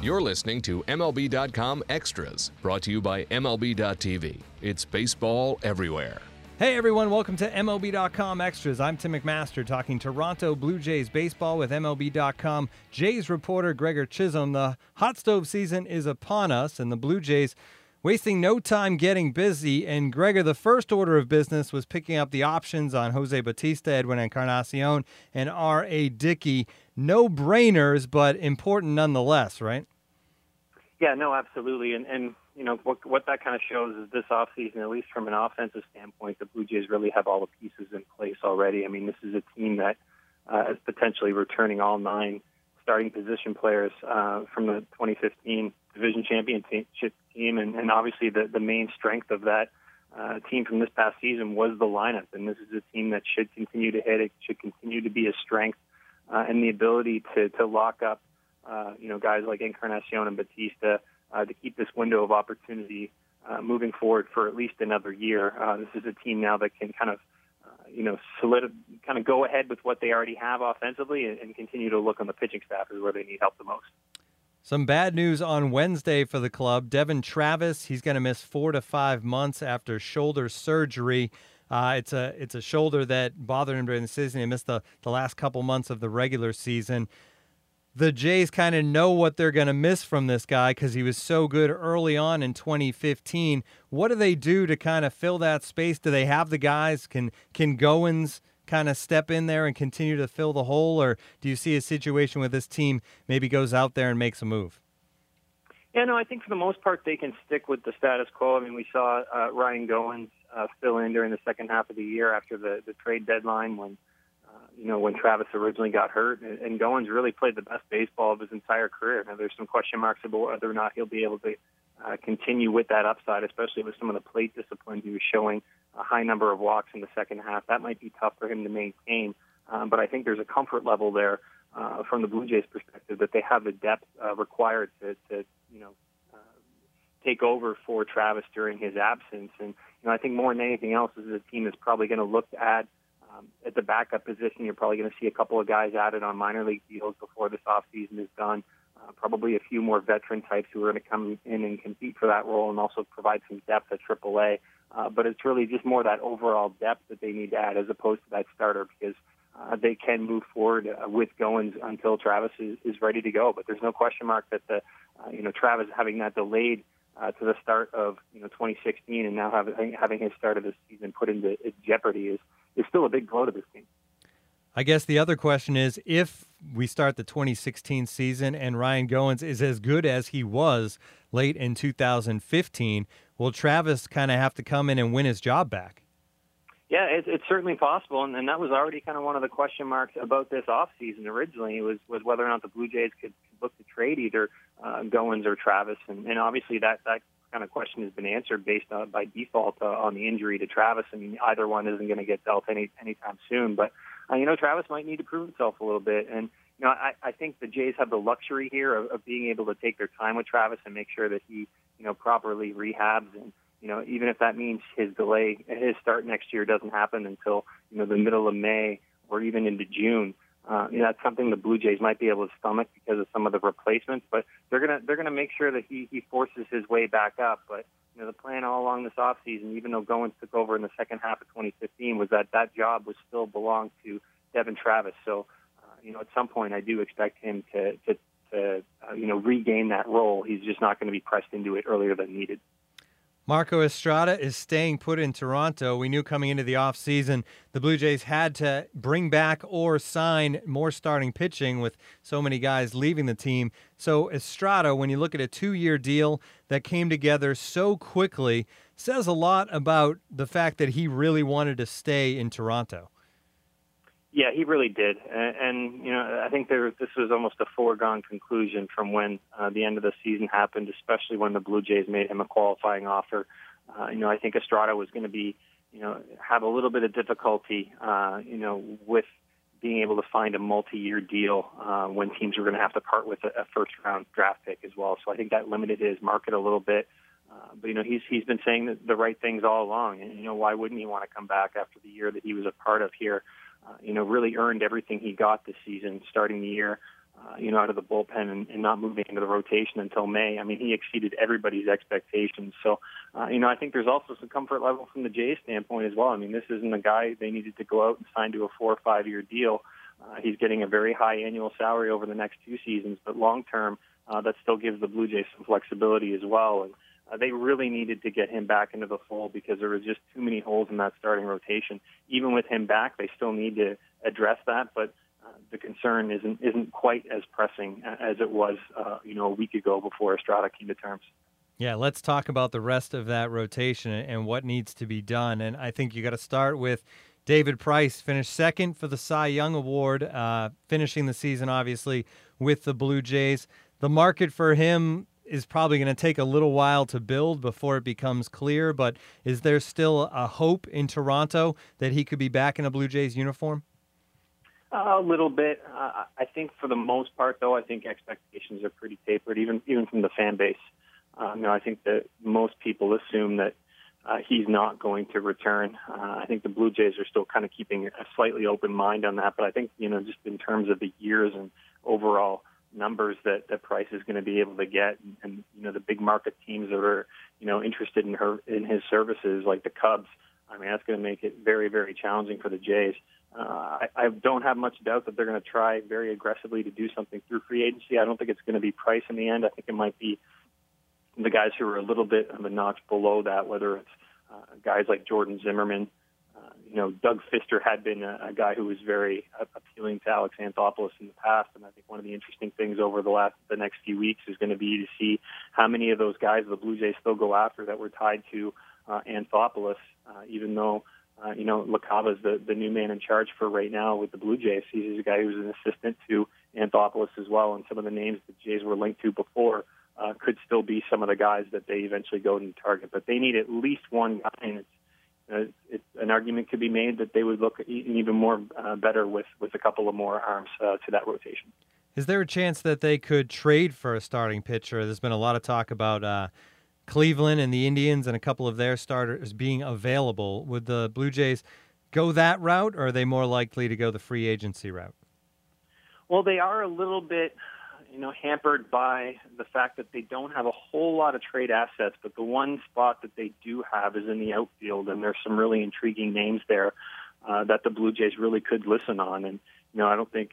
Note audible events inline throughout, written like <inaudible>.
You're listening to MLB.com Extras, brought to you by MLB.tv. It's baseball everywhere. Hey everyone, welcome to MLB.com Extras. I'm Tim McMaster talking Toronto Blue Jays baseball with MLB.com Jays reporter Gregor Chisholm. The hot stove season is upon us, and the Blue Jays wasting no time getting busy. And Gregor, the first order of business was picking up the options on Jose Bautista, Edwin Encarnacion, and R.A. Dickey. No brainers, but important nonetheless, right? Yeah, no, absolutely. And, and you know, what, what that kind of shows is this offseason, at least from an offensive standpoint, the Blue Jays really have all the pieces in place already. I mean, this is a team that uh, is potentially returning all nine starting position players uh, from the 2015 division championship team, and, and obviously the, the main strength of that uh, team from this past season was the lineup. And this is a team that should continue to hit. It should continue to be a strength, uh, and the ability to to lock up, uh, you know, guys like Encarnacion and Bautista uh, to keep this window of opportunity uh, moving forward for at least another year. Uh, this is a team now that can kind of you know, solid, kind of go ahead with what they already have offensively and, and, continue to look on the pitching staff is where they need help the most. Some bad news on Wednesday for the club. Devon Travis, he's going to miss four to five months after shoulder surgery. Uh, it's a it's a shoulder that bothered him during the season. He missed the, the last couple months of the regular season. The Jays kind of know what they're going to miss from this guy because he was so good early on in 2015. What do they do to kind of fill that space? Do they have the guys? Can can Goins kind of step in there and continue to fill the hole, or do you see a situation where this team maybe goes out there and makes a move? Yeah, no, I think for the most part they can stick with the status quo. I mean, we saw uh, Ryan Goins uh, fill in during the second half of the year after the, the trade deadline when, uh, you know, when Travis originally got hurt. And, and Goins really played the best baseball of his entire career. Now, there's some question marks about whether or not he'll be able to uh, continue with that upside, especially with some of the plate discipline he was showing a high number of walks in the second half. That might be tough for him to maintain. Um, but I think there's a comfort level there uh, from the Blue Jays' perspective that they have the depth uh, required to, to, you know, uh, take over for Travis during his absence. And you know, I think more than anything else, is the team is probably going to look to add um, at the backup position. You're probably going to see a couple of guys added on minor league deals before this offseason is done. Uh, probably a few more veteran types who are going to come in and compete for that role and also provide some depth at AAA. Uh, but it's really just more that overall depth that they need to add as opposed to that starter because uh, they can move forward uh, with Goins until Travis is, is ready to go. But there's no question mark that the uh, you know Travis having that delayed uh, to the start of you know 2016 and now having having his start of the season put into jeopardy is is still a big blow to this team. I guess the other question is if we start the 2016 season and Ryan Goins is as good as he was late in 2015, will Travis kind of have to come in and win his job back? Yeah, it, it's certainly possible, and, and that was already kind of one of the question marks about this offseason originally was was whether or not the Blue Jays could look to trade either uh, Goins or Travis, and, and obviously that that kind of question has been answered based on by default uh, on the injury to Travis. I mean, either one isn't going to get dealt any anytime soon, but uh, you know Travis might need to prove himself a little bit, and you know I, I think the Jays have the luxury here of, of being able to take their time with Travis and make sure that he you know properly rehabs and you know, even if that means his delay, his start next year doesn't happen until you know the middle of May or even into June. Uh, you know, that's something the Blue Jays might be able to stomach because of some of the replacements, but they're gonna they're gonna make sure that he he forces his way back up. But you know, the plan all along this offseason, even though Goins took over in the second half of 2015, was that that job was still belonged to Devon Travis. So, uh, you know, at some point, I do expect him to to, to uh, you know regain that role. He's just not going to be pressed into it earlier than needed. Marco Estrada is staying put in Toronto. We knew coming into the offseason the Blue Jays had to bring back or sign more starting pitching with so many guys leaving the team. So, Estrada, when you look at a two year deal that came together so quickly, says a lot about the fact that he really wanted to stay in Toronto. Yeah, he really did, and, and you know I think there this was almost a foregone conclusion from when uh, the end of the season happened, especially when the Blue Jays made him a qualifying offer. Uh, you know I think Estrada was going to be you know have a little bit of difficulty uh, you know with being able to find a multi-year deal uh, when teams were going to have to part with a, a first-round draft pick as well. So I think that limited his market a little bit. Uh, but you know he's he's been saying the right things all along, and you know why wouldn't he want to come back after the year that he was a part of here? Uh, you know, really earned everything he got this season, starting the year, uh, you know, out of the bullpen and, and not moving into the rotation until May. I mean, he exceeded everybody's expectations. So, uh, you know, I think there's also some comfort level from the Jays standpoint as well. I mean, this isn't a guy they needed to go out and sign to a four or five year deal. Uh, he's getting a very high annual salary over the next two seasons, but long term, uh, that still gives the Blue Jays some flexibility as well. And uh, they really needed to get him back into the fold because there was just too many holes in that starting rotation. Even with him back, they still need to address that, but uh, the concern isn't isn't quite as pressing as it was, uh, you know, a week ago before Estrada came to terms. Yeah, let's talk about the rest of that rotation and what needs to be done. And I think you got to start with David Price, finished second for the Cy Young Award, uh, finishing the season obviously with the Blue Jays. The market for him is probably going to take a little while to build before it becomes clear. But is there still a hope in Toronto that he could be back in a Blue Jays uniform? A little bit. Uh, I think for the most part, though, I think expectations are pretty tapered, even even from the fan base. Um, you know, I think that most people assume that uh, he's not going to return. Uh, I think the Blue Jays are still kind of keeping a slightly open mind on that. But I think you know, just in terms of the years and overall numbers that that Price is going to be able to get, and, and you know, the big market teams that are you know interested in her in his services, like the Cubs. I mean, that's going to make it very, very challenging for the Jays. Uh, I, I don't have much doubt that they're going to try very aggressively to do something through free agency. I don't think it's going to be Price in the end. I think it might be the guys who are a little bit of a notch below that, whether it's uh, guys like Jordan Zimmermann. You know, Doug Fister had been a, a guy who was very appealing to Alex Anthopoulos in the past, and I think one of the interesting things over the last the next few weeks is going to be to see how many of those guys the Blue Jays still go after that were tied to uh, Anthopoulos, uh, even though uh, you know, LaCava is the, the new man in charge for right now with the Blue Jays. He's a guy who's an assistant to Anthopoulos as well, and some of the names the Jays were linked to before uh, could still be some of the guys that they eventually go and target. But they need at least one guy, and it's, uh, it's an argument could be made that they would look even more uh, better with with a couple of more arms uh, to that rotation. Is there a chance that they could trade for a starting pitcher? There's been a lot of talk about uh, Cleveland and the Indians and a couple of their starters being available. Would the Blue Jays go that route, or are they more likely to go the free agency route? Well, they are a little bit, you know, hampered by the fact that they don't have a whole lot of trade assets. But the one spot that they do have is in the outfield, and there's some really intriguing names there uh, that the Blue Jays really could listen on. And you know, I don't think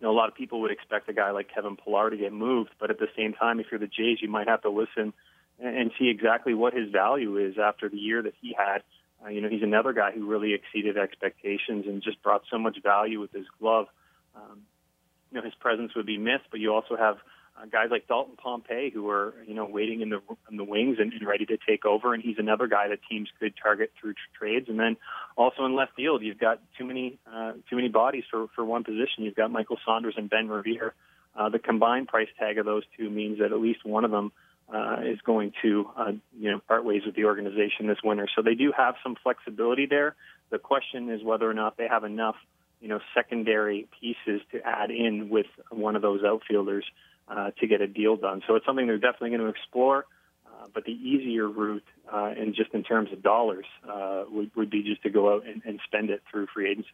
you know, a lot of people would expect a guy like Kevin Pillar to get moved, but at the same time, if you're the Jays, you might have to listen and see exactly what his value is after the year that he had. Uh, you know, he's another guy who really exceeded expectations and just brought so much value with his glove. Um, you know, his presence would be missed, but you also have uh, guys like Dalton Pompey who are, you know, waiting in the in the wings and, and ready to take over. And he's another guy that teams could target through trades. And then also in left field, you've got too many uh, too many bodies for for one position. You've got Michael Saunders and Ben Revere. Uh, the combined price tag of those two means that at least one of them uh, is going to uh, you know part ways with the organization this winter. So they do have some flexibility there. The question is whether or not they have enough you know secondary pieces to add in with one of those outfielders uh, to get a deal done. So it's something they're definitely going to explore. Uh, but the easier route, uh, and just in terms of dollars, uh, would, would be just to go out and, and spend it through free agency.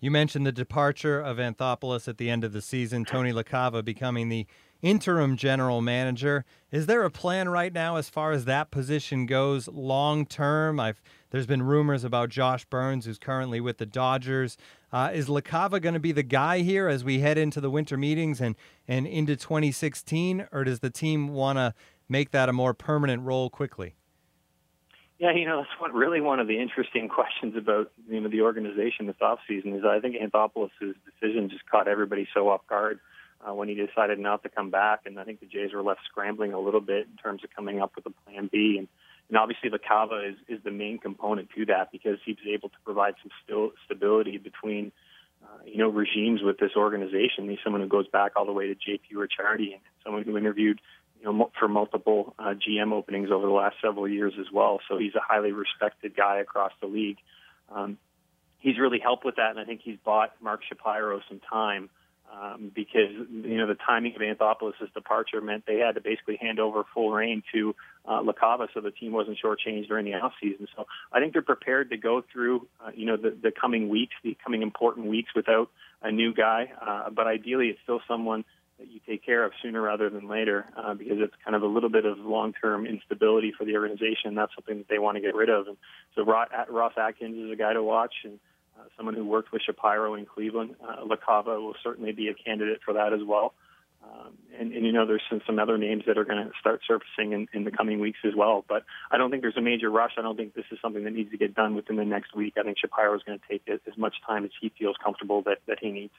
You mentioned the departure of Anthopoulos at the end of the season, Tony LaCava becoming the interim general manager. Is there a plan right now as far as that position goes long term? I've there's been rumors about Josh Byrnes, who's currently with the Dodgers. Uh, is LaCava going to be the guy here as we head into the winter meetings and and into 2016, or does the team want to make that a more permanent role quickly? Yeah, you know that's what really one of the interesting <laughs> questions about you know the organization this offseason is I think Anthopoulos' decision just caught everybody so off guard uh, when he decided not to come back. And I think the Jays were left scrambling a little bit in terms of coming up with a plan B. And, and obviously, LaCava is, is the main component to that because he was able to provide some still stability between, uh, you know, regimes with this organization. He's someone who goes back all the way to J.P. Ricciardi and someone who interviewed, you know, for multiple uh, GM openings over the last several years as well. So he's a highly respected guy across the league. Um, he's really helped with that, and I think he's bought Mark Shapiro some time um, because you know the timing of Anthopoulos' departure meant they had to basically hand over full rein to uh, LaCava, so the team wasn't shortchanged during the off season. So I think they're prepared to go through uh, you know the, the coming weeks, the coming important weeks without a new guy. Uh, but ideally, it's still someone that you take care of sooner rather than later uh, because it's kind of a little bit of long-term instability for the organization. That's something that they want to get rid of. And so Ross Atkins is a guy to watch and uh, someone who worked with Shapiro in Cleveland. Uh, LaCava will certainly be a candidate for that as well. Um, and, and, you know, there's some, some other names that are going to start surfacing in, in the coming weeks as well. But I don't think there's a major rush. I don't think this is something that needs to get done within the next week. I think Shapiro is going to take as much time as he feels comfortable that, that he needs.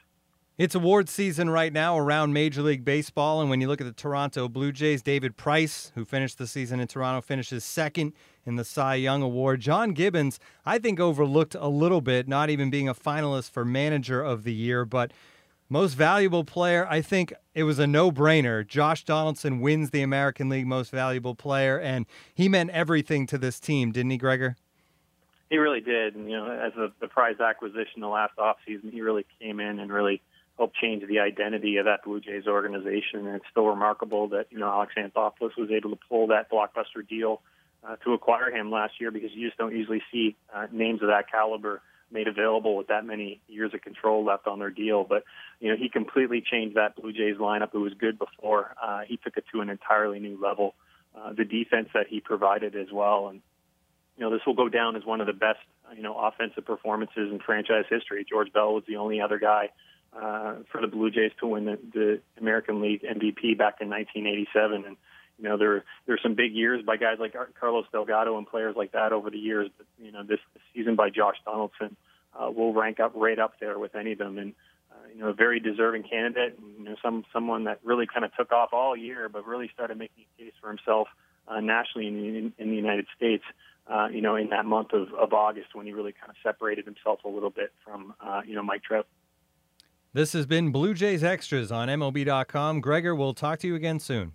It's award season right now around Major League Baseball. And when you look at the Toronto Blue Jays, David Price, who finished the season in Toronto, finishes second in the Cy Young Award. John Gibbons, I think, overlooked a little bit, not even being a finalist for Manager of the Year, but most valuable player, I think it was a no brainer. Josh Donaldson wins the American League Most Valuable Player, and he meant everything to this team, didn't he, Gregor? He really did. And, you know, as a, the prize acquisition the last offseason, he really came in and really helped change the identity of that Blue Jays organization. And it's still remarkable that you know Alex Anthopoulos was able to pull that blockbuster deal uh, to acquire him last year because you just don't usually see uh, names of that caliber made available with that many years of control left on their deal. But you know he completely changed that Blue Jays lineup. It was good before. Uh, he took it to an entirely new level. Uh, the defense that he provided as well, and you know this will go down as one of the best you know offensive performances in franchise history. George Bell was the only other guy uh, for the Blue Jays to win the, the American League MVP back in 1987. And you know there there's some big years by guys like Carlos Delgado and players like that over the years. But you know this, this season by Josh Donaldson uh, will rank up right up there with any of them. And uh, you know a very deserving candidate. You know some someone that really kind of took off all year, but really started making a case for himself uh, nationally in the, in the United States. Uh, you know, in that month of, of August when he really kind of separated himself a little bit from, uh, you know, Mike Trout. This has been Blue Jays Extras on MLB.com. Gregor, we'll talk to you again soon.